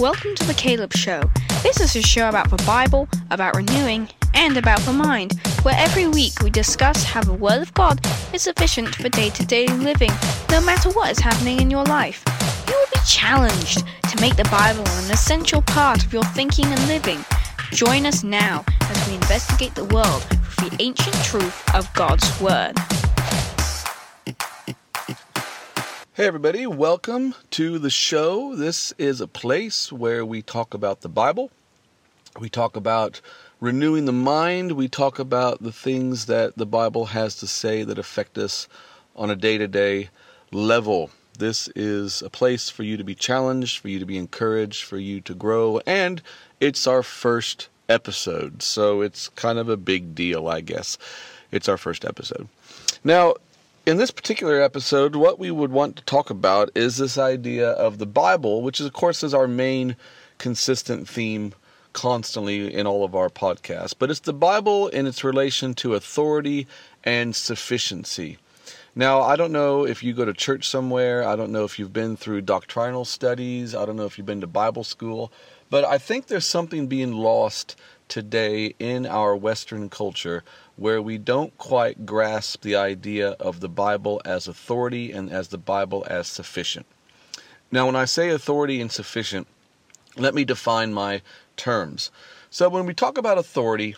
Welcome to the Caleb Show. This is a show about the Bible, about renewing, and about the mind, where every week we discuss how the Word of God is sufficient for day to day living, no matter what is happening in your life. You will be challenged to make the Bible an essential part of your thinking and living. Join us now as we investigate the world with the ancient truth of God's Word. Hey, everybody, welcome to the show. This is a place where we talk about the Bible, we talk about renewing the mind, we talk about the things that the Bible has to say that affect us on a day to day level. This is a place for you to be challenged, for you to be encouraged, for you to grow, and it's our first episode, so it's kind of a big deal, I guess. It's our first episode. Now, in this particular episode, what we would want to talk about is this idea of the Bible, which is, of course, is our main consistent theme constantly in all of our podcasts. But it's the Bible in its relation to authority and sufficiency. Now, I don't know if you go to church somewhere. I don't know if you've been through doctrinal studies. I don't know if you've been to Bible school. But I think there's something being lost today in our Western culture where we don't quite grasp the idea of the Bible as authority and as the Bible as sufficient. Now, when I say authority and sufficient, let me define my terms. So, when we talk about authority,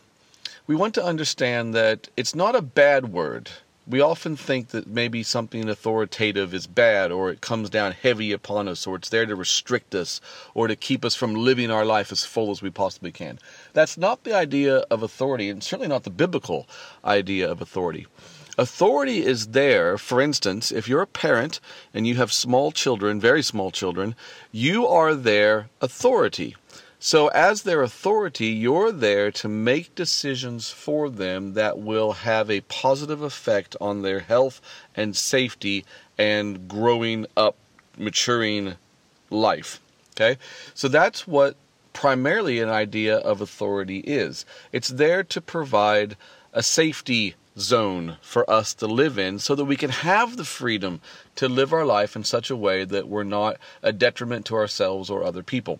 we want to understand that it's not a bad word we often think that maybe something authoritative is bad or it comes down heavy upon us or it's there to restrict us or to keep us from living our life as full as we possibly can. That's not the idea of authority and certainly not the biblical idea of authority. Authority is there, for instance, if you're a parent and you have small children, very small children, you are their authority. So, as their authority, you're there to make decisions for them that will have a positive effect on their health and safety and growing up, maturing life. Okay? So, that's what primarily an idea of authority is it's there to provide a safety zone for us to live in so that we can have the freedom to live our life in such a way that we're not a detriment to ourselves or other people.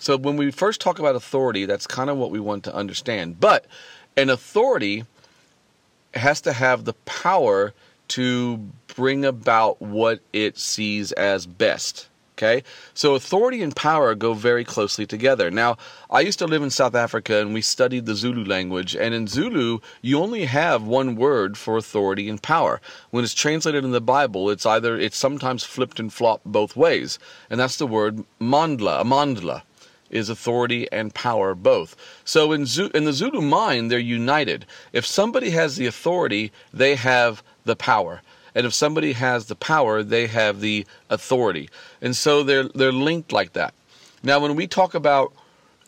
So when we first talk about authority, that's kind of what we want to understand. But an authority has to have the power to bring about what it sees as best. Okay? So authority and power go very closely together. Now, I used to live in South Africa and we studied the Zulu language. And in Zulu, you only have one word for authority and power. When it's translated in the Bible, it's either, it's sometimes flipped and flopped both ways. And that's the word mandla, amandla is authority and power both. So in, Zulu, in the Zulu mind, they're united. If somebody has the authority, they have the power. And if somebody has the power, they have the authority. And so they're, they're linked like that. Now, when we talk about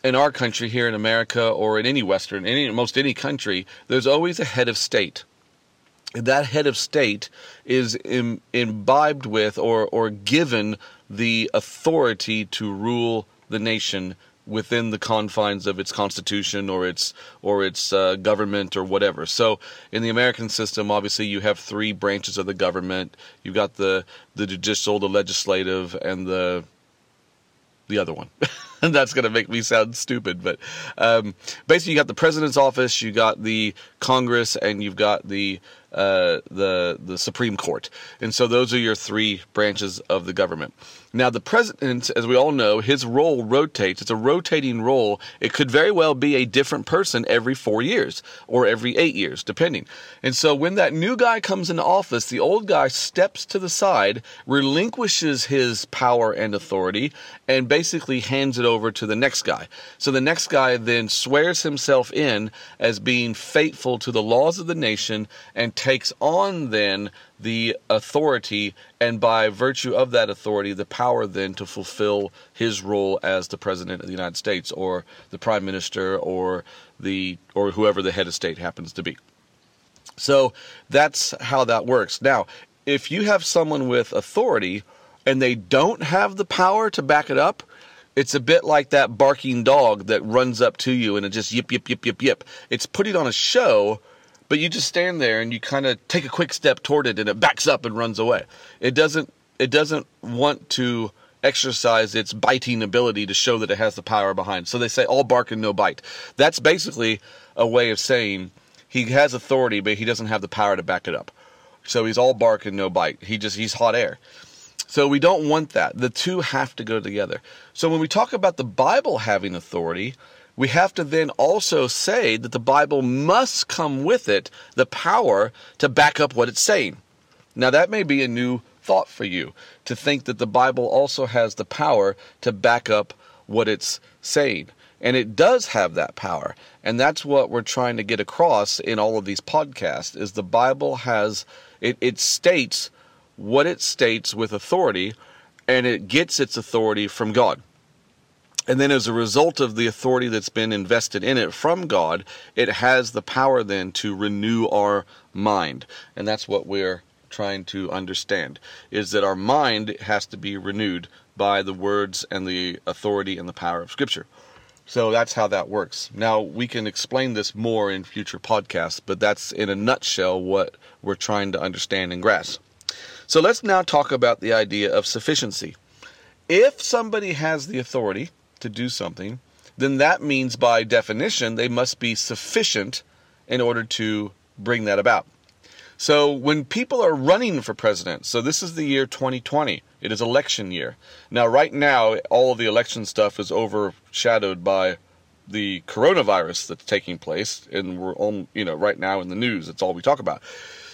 in our country here in America or in any Western, any, most any country, there's always a head of state. That head of state is Im, imbibed with or, or given the authority to rule the nation within the confines of its constitution or its or its uh, government or whatever. So in the American system, obviously you have three branches of the government. You've got the the judicial, the legislative, and the the other one. and that's going to make me sound stupid, but um, basically you got the president's office, you got the Congress, and you've got the uh, the the Supreme Court. And so those are your three branches of the government. Now, the president, as we all know, his role rotates. It's a rotating role. It could very well be a different person every four years or every eight years, depending. And so when that new guy comes into office, the old guy steps to the side, relinquishes his power and authority, and basically hands it over to the next guy. So the next guy then swears himself in as being faithful to the laws of the nation and takes on then the authority, and by virtue of that authority, the power then to fulfill his role as the president of the United States, or the prime minister, or the or whoever the head of state happens to be. So that's how that works. Now, if you have someone with authority and they don't have the power to back it up, it's a bit like that barking dog that runs up to you and it just yip yip yip yip yip. It's putting on a show but you just stand there and you kind of take a quick step toward it and it backs up and runs away. It doesn't it doesn't want to exercise its biting ability to show that it has the power behind. So they say all bark and no bite. That's basically a way of saying he has authority, but he doesn't have the power to back it up. So he's all bark and no bite. He just he's hot air. So we don't want that. The two have to go together. So when we talk about the Bible having authority, we have to then also say that the Bible must come with it the power to back up what it's saying. Now, that may be a new thought for you to think that the Bible also has the power to back up what it's saying. And it does have that power. And that's what we're trying to get across in all of these podcasts is the Bible has it, it states what it states with authority and it gets its authority from God. And then, as a result of the authority that's been invested in it from God, it has the power then to renew our mind. And that's what we're trying to understand is that our mind has to be renewed by the words and the authority and the power of Scripture. So that's how that works. Now, we can explain this more in future podcasts, but that's in a nutshell what we're trying to understand and grasp. So let's now talk about the idea of sufficiency. If somebody has the authority to do something, then that means by definition they must be sufficient in order to bring that about. So when people are running for president, so this is the year 2020, it is election year. Now, right now, all of the election stuff is overshadowed by the coronavirus that's taking place, and we're on, you know, right now in the news. It's all we talk about.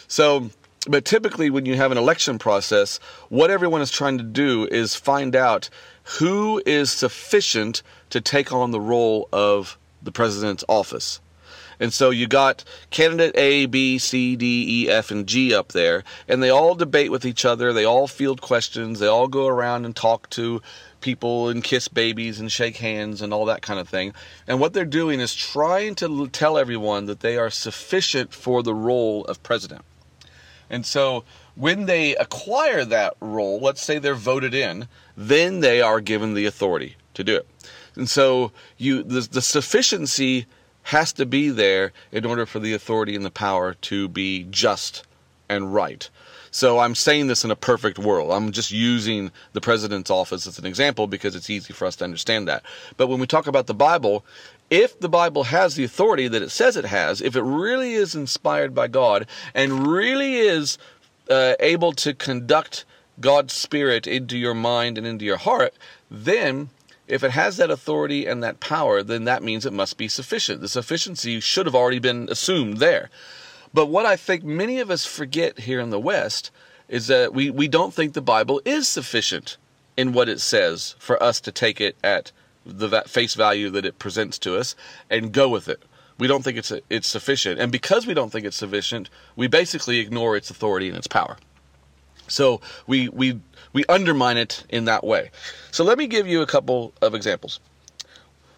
So, but typically, when you have an election process, what everyone is trying to do is find out who is sufficient to take on the role of the president's office. And so you got candidate A, B, C, D, E, F, and G up there, and they all debate with each other. They all field questions. They all go around and talk to people and kiss babies and shake hands and all that kind of thing. And what they're doing is trying to tell everyone that they are sufficient for the role of president. And so when they acquire that role, let's say they're voted in, then they are given the authority to do it. And so you the, the sufficiency has to be there in order for the authority and the power to be just and right. So I'm saying this in a perfect world. I'm just using the president's office as an example because it's easy for us to understand that. But when we talk about the Bible, if the Bible has the authority that it says it has, if it really is inspired by God and really is uh, able to conduct God's Spirit into your mind and into your heart, then if it has that authority and that power, then that means it must be sufficient. The sufficiency should have already been assumed there. But what I think many of us forget here in the West is that we, we don't think the Bible is sufficient in what it says for us to take it at the face value that it presents to us and go with it. We don't think it's, it's sufficient. And because we don't think it's sufficient, we basically ignore its authority and its power. So we, we, we undermine it in that way. So let me give you a couple of examples.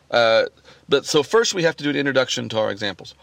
Uh, but so first we have to do an introduction to our examples.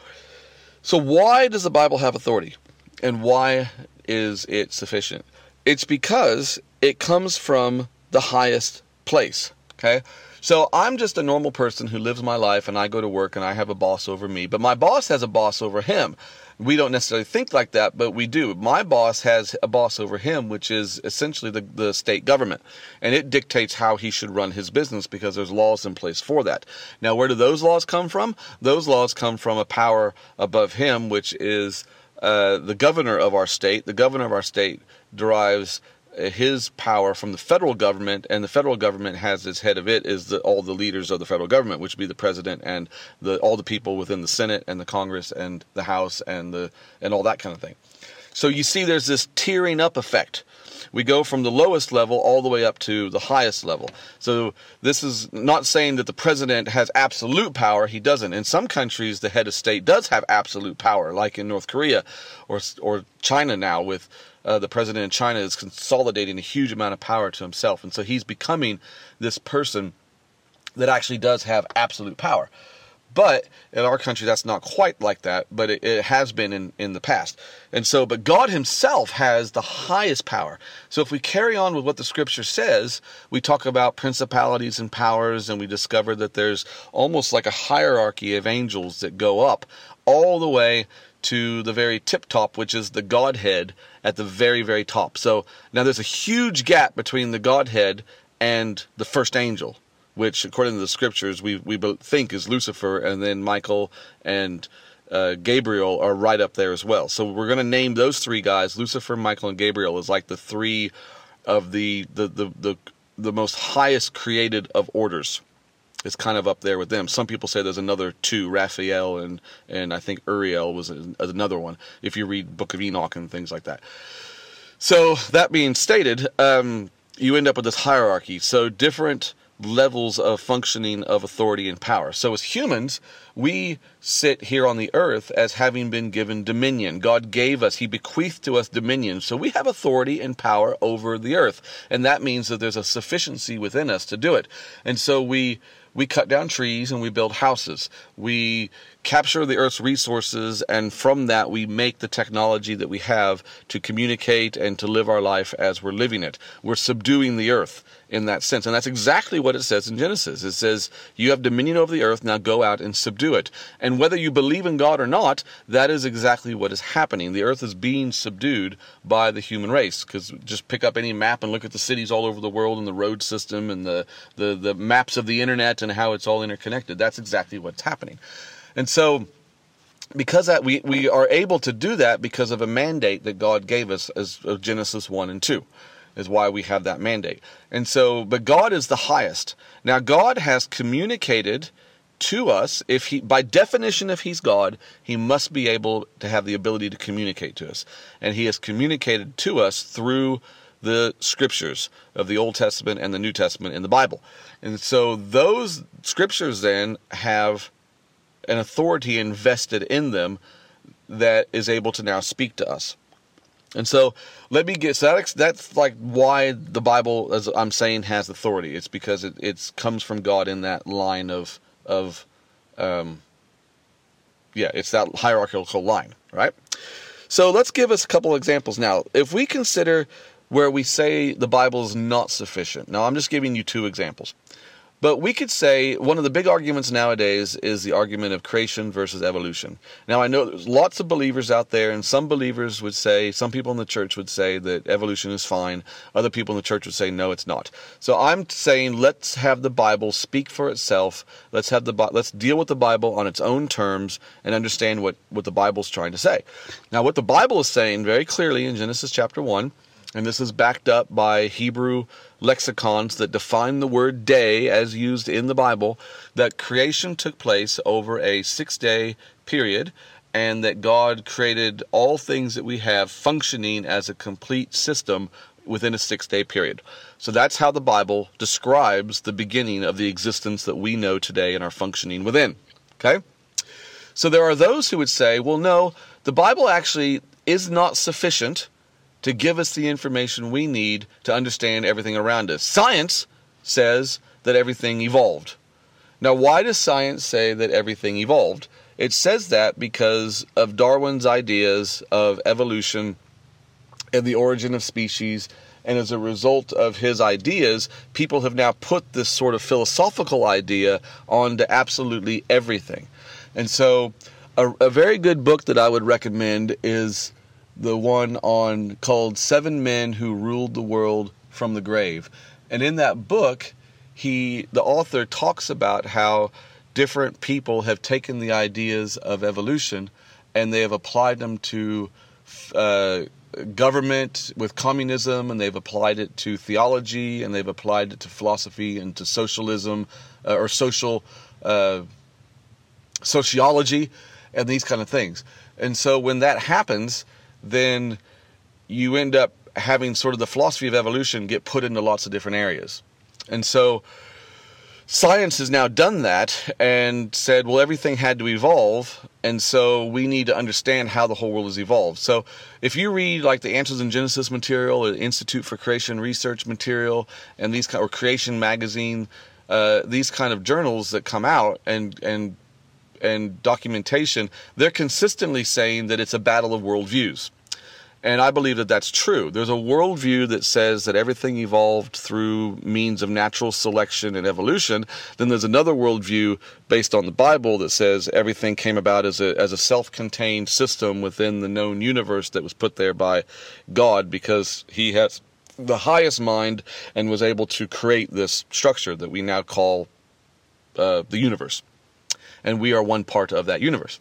So why does the Bible have authority, and why is it sufficient? It's because it comes from the highest place. Okay, so I'm just a normal person who lives my life, and I go to work, and I have a boss over me. But my boss has a boss over him we don't necessarily think like that, but we do. My boss has a boss over him, which is essentially the, the state government, and it dictates how he should run his business because there's laws in place for that. Now, where do those laws come from? Those laws come from a power above him, which is uh, the governor of our state. The governor of our state derives his power from the federal government, and the federal government has as head of it is the, all the leaders of the federal government, which would be the president and the, all the people within the Senate and the Congress and the House and the and all that kind of thing. So you see, there's this tiering up effect. We go from the lowest level all the way up to the highest level. So this is not saying that the president has absolute power. He doesn't. In some countries, the head of state does have absolute power, like in North Korea or or China now with uh, the president in China is consolidating a huge amount of power to himself. And so he's becoming this person that actually does have absolute power. But in our country, that's not quite like that, but it, it, has been in, in the past. And so, but God Himself has the highest power. So if we carry on with what the scripture says, we talk about principalities and powers, and we discover that there's almost like a hierarchy of angels that go up all the way to the very tip top, which is the Godhead at the very, very top. So now there's a huge gap between the Godhead and the first angel, which, according to the scriptures, we we think is Lucifer, and then Michael and uh, Gabriel are right up there as well. So we're going to name those three guys, Lucifer, Michael, and Gabriel, as like the three of the the the the, the most highest created of orders. It's kind of up there with them. Some people say there's another two, Raphael and and I think Uriel was another one. If you read Book of Enoch and things like that. So that being stated, um, you end up with this hierarchy. So different levels of functioning of authority and power. So as humans, we sit here on the earth as having been given dominion. God gave us, He bequeathed to us dominion. So we have authority and power over the earth. And that means that there's a sufficiency within us to do it. And so we we cut down trees and we build houses. We capture the Earth's resources, and from that, we make the technology that we have to communicate and to live our life as we're living it. We're subduing the Earth in that sense. And that's exactly what it says in Genesis. It says, You have dominion over the earth, now go out and subdue it. And whether you believe in God or not, that is exactly what is happening. The earth is being subdued by the human race. Because just pick up any map and look at the cities all over the world and the road system and the, the, the maps of the internet and how it's all interconnected. That's exactly what's happening. And so, because that we, we are able to do that because of a mandate that God gave us as of Genesis 1 and 2 is why we have that mandate. And so, but God is the highest. Now, God has communicated to us if he by definition if he's god he must be able to have the ability to communicate to us and he has communicated to us through the scriptures of the old testament and the new testament in the bible and so those scriptures then have an authority invested in them that is able to now speak to us and so let me get so that's, that's like why the Bible, as I'm saying, has authority. It's because it it's comes from God in that line of of um, yeah, it's that hierarchical line, right? So let's give us a couple examples now. If we consider where we say the Bible is not sufficient. Now I'm just giving you two examples. But we could say one of the big arguments nowadays is the argument of creation versus evolution. Now, I know there's lots of believers out there, and some believers would say, some people in the church would say that evolution is fine. Other people in the church would say, no, it's not. So I'm saying let's have the Bible speak for itself. Let's have the let's deal with the Bible on its own terms and understand what, what the Bible's trying to say. Now, what the Bible is saying very clearly in Genesis chapter 1 and this is backed up by Hebrew lexicons that define the word day as used in the Bible, that creation took place over a six day period, and that God created all things that we have functioning as a complete system within a six day period. So that's how the Bible describes the beginning of the existence that we know today and are functioning within. Okay? So there are those who would say, well, no, the Bible actually is not sufficient to give us the information we need to understand everything around us. Science says that everything evolved. Now, why does science say that everything evolved? It says that because of Darwin's ideas of evolution and the origin of species. And as a result of his ideas, people have now put this sort of philosophical idea onto absolutely everything. And so, a, a very good book that I would recommend is the one on called Seven Men Who Ruled the World from the Grave. And in that book, he the author talks about how different people have taken the ideas of evolution and they have applied them to uh, government with communism and they've applied it to theology and they've applied it to philosophy and to socialism uh, or social uh, sociology and these kind of things. And so when that happens, then you end up having sort of the philosophy of evolution get put into lots of different areas. And so science has now done that and said, well, everything had to evolve, and so we need to understand how the whole world has evolved. So if you read like the Answers in Genesis material, or Institute for Creation Research material, and these kind or Creation magazine, uh, these kind of journals that come out and and and documentation, they're consistently saying that it's a battle of worldviews. And I believe that that's true. There's a worldview that says that everything evolved through means of natural selection and evolution. Then there's another worldview based on the Bible that says everything came about as a, as a self contained system within the known universe that was put there by God because He has the highest mind and was able to create this structure that we now call uh, the universe. And we are one part of that universe.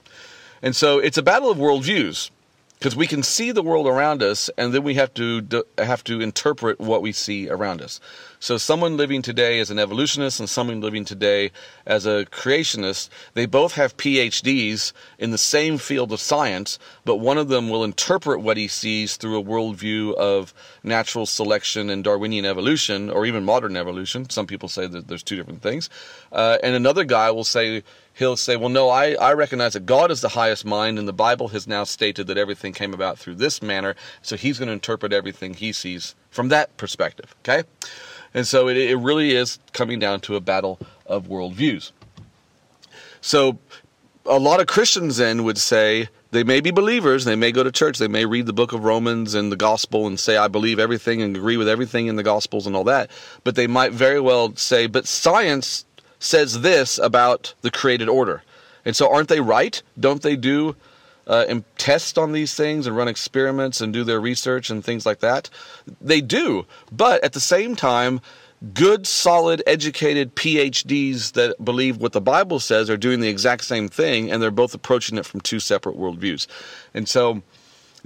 And so it's a battle of worldviews because we can see the world around us and then we have to have to interpret what we see around us. So someone living today as an evolutionist and someone living today as a creationist they both have phds in the same field of science but one of them will interpret what he sees through a worldview of natural selection and darwinian evolution or even modern evolution. Some people say that there's two different things. Uh, and another guy will say he'll say, Well, no, I, I recognize that God is the highest mind, and the Bible has now stated that everything came about through this manner, so he's going to interpret everything he sees from that perspective, okay? And so it, it really is coming down to a battle of worldviews. So a lot of Christians then would say, they may be believers, they may go to church, they may read the book of Romans and the gospel and say, I believe everything and agree with everything in the gospels and all that. But they might very well say, but science says this about the created order. And so, aren't they right? Don't they do uh, test on these things and run experiments and do their research and things like that? They do. But at the same time, good, solid, educated PhDs that believe what the Bible says are doing the exact same thing, and they're both approaching it from two separate worldviews. And so,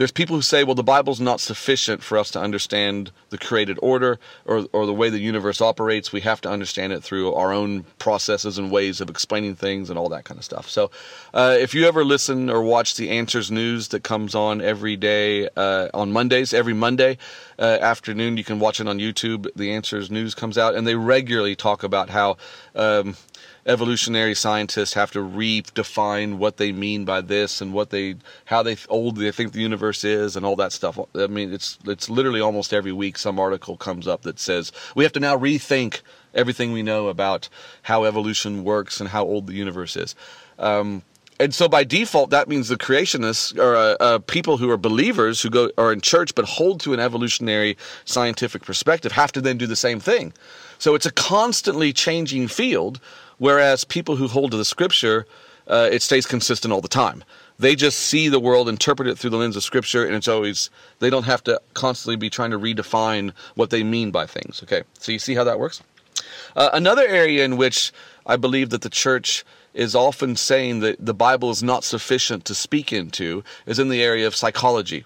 there's people who say, well, the Bible's not sufficient for us to understand the created order or, or the way the universe operates. We have to understand it through our own processes and ways of explaining things and all that kind of stuff. So, uh, if you ever listen or watch the Answers News that comes on every day uh, on Mondays, every Monday uh, afternoon, you can watch it on YouTube. The Answers News comes out, and they regularly talk about how. Um, evolutionary scientists have to redefine what they mean by this and what they how they old they think the universe is and all that stuff. I mean, it's it's literally almost every week some article comes up that says we have to now rethink everything we know about how evolution works and how old the universe is. Um, and so by default, that means the creationists or uh, uh, people who are believers who go are in church but hold to an evolutionary scientific perspective have to then do the same thing. So it's a constantly changing field Whereas people who hold to the scripture, uh, it stays consistent all the time. They just see the world, interpret it through the lens of scripture, and it's always, they don't have to constantly be trying to redefine what they mean by things. Okay, so you see how that works? Uh, another area in which I believe that the church is often saying that the Bible is not sufficient to speak into is in the area of psychology.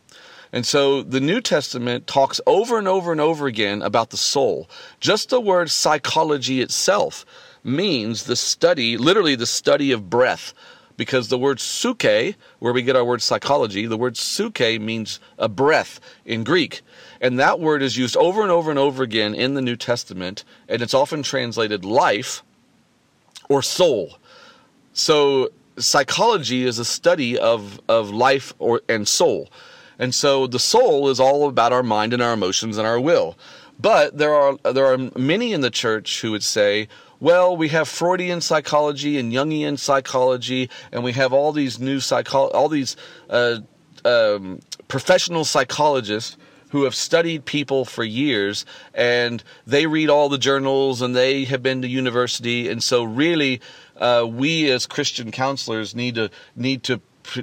And so the New Testament talks over and over and over again about the soul. Just the word psychology itself means the study, literally the study of breath. Because the word suke, where we get our word psychology, the word suke means a breath in Greek. And that word is used over and over and over again in the New Testament, and it's often translated life or soul. So psychology is a study of, of life or and soul. And so the soul is all about our mind and our emotions and our will. But there are there are many in the church who would say, well, we have Freudian psychology and Jungian psychology, and we have all these new psycho- all these uh, um, professional psychologists who have studied people for years, and they read all the journals and they have been to university, and so really, uh, we as Christian counselors need to need to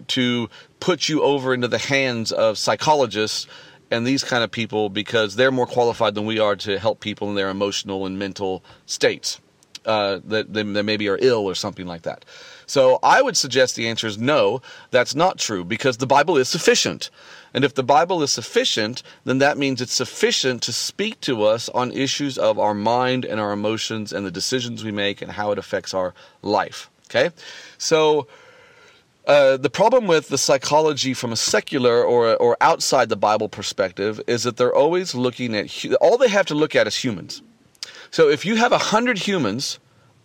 to put you over into the hands of psychologists and these kind of people because they're more qualified than we are to help people in their emotional and mental states uh, that, that maybe are ill or something like that. So I would suggest the answer is no, that's not true because the Bible is sufficient. And if the Bible is sufficient, then that means it's sufficient to speak to us on issues of our mind and our emotions and the decisions we make and how it affects our life. Okay? So uh, the problem with the psychology from a secular or or outside the Bible perspective is that they're always looking at all they have to look at is humans. So if you have a hundred humans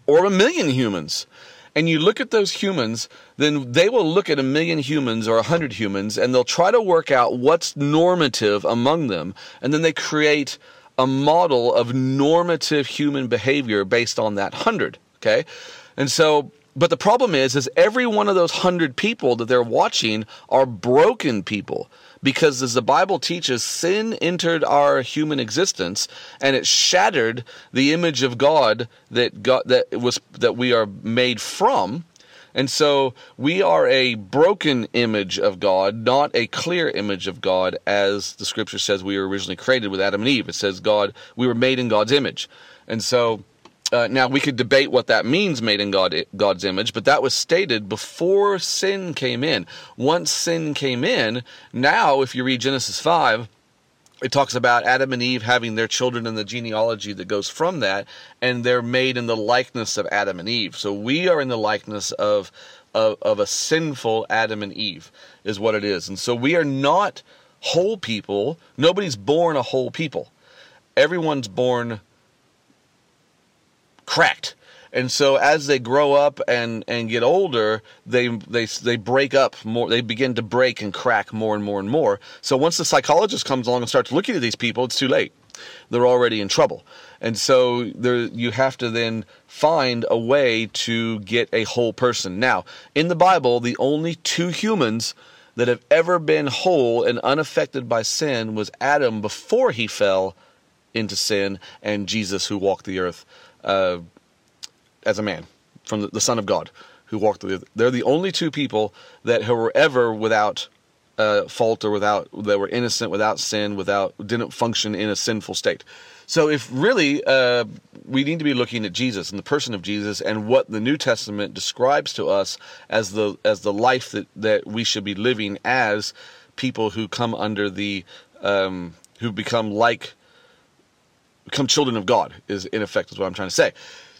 or a million humans, and you look at those humans, then they will look at a million humans or a hundred humans, and they'll try to work out what's normative among them, and then they create a model of normative human behavior based on that hundred. Okay, and so but the problem is is every one of those 100 people that they're watching are broken people because as the Bible teaches, sin entered our human existence and it shattered the image of God that God that was that we are made from. And so we are a broken image of God, not a clear image of God, as the scripture says we were originally created with Adam and Eve. It says God, we were made in God's image. And so uh, now we could debate what that means, made in God, God's image, but that was stated before sin came in. Once sin came in, now if you read Genesis 5, it talks about Adam and Eve having their children in the genealogy that goes from that, and they're made in the likeness of Adam and Eve. So we are in the likeness of, of, of a sinful Adam and Eve, is what it is. And so we are not whole people. Nobody's born a whole people. Everyone's born cracked. And so as they grow up and and get older they they they break up more they begin to break and crack more and more and more. So once the psychologist comes along and starts looking at these people it's too late. They're already in trouble. And so there you have to then find a way to get a whole person. Now in the bible the only two humans that have ever been whole and unaffected by sin was adam before he fell into sin and jesus who walked the earth uh, as a man, from the, the, Son of God, who walked the. They're the only two people that were ever without uh, fault or without that were innocent, without sin, without didn't function in a sinful state. So, if really uh, we need to be looking at Jesus and the person of Jesus and what the New Testament describes to us as the as the life that that we should be living as people who come under the um, who become like become children of God is in effect is what I'm trying to say.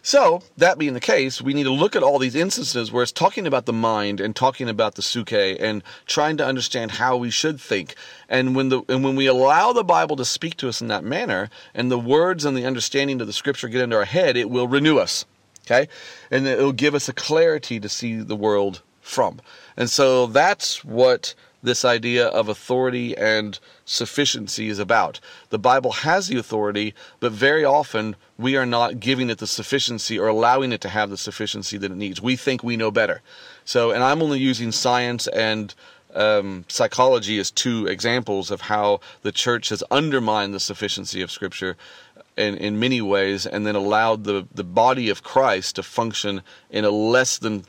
So, that being the case, we need to look at all these instances where it's talking about the mind and talking about the suke and trying to understand how we should think. And when the and when we allow the Bible to speak to us in that manner, and the words and the understanding of the scripture get into our head, it will renew us. Okay? And it will give us a clarity to see the world from. And so that's what this idea of authority and sufficiency is about. The Bible has the authority, but very often we are not giving it the sufficiency or allowing it to have the sufficiency that it needs. We think we know better. So, and I'm only using science and um, psychology as two examples of how the church has undermined the sufficiency of Scripture in, in many ways and then allowed the, the body of Christ to function in a less than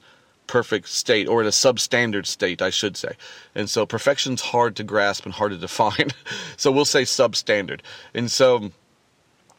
perfect state or in a substandard state, I should say. And so perfection's hard to grasp and hard to define. so we'll say substandard. And so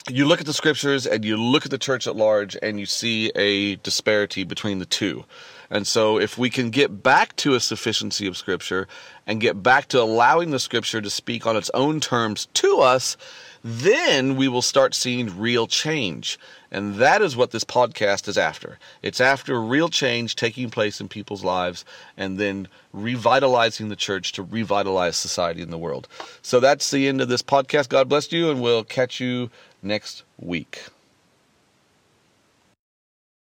you look at the scriptures and you look at the church at large and you see a disparity between the two. And so, if we can get back to a sufficiency of Scripture and get back to allowing the Scripture to speak on its own terms to us, then we will start seeing real change. And that is what this podcast is after. It's after real change taking place in people's lives and then revitalizing the church to revitalize society in the world. So that's the end of this podcast. God bless you, and we'll catch you next week.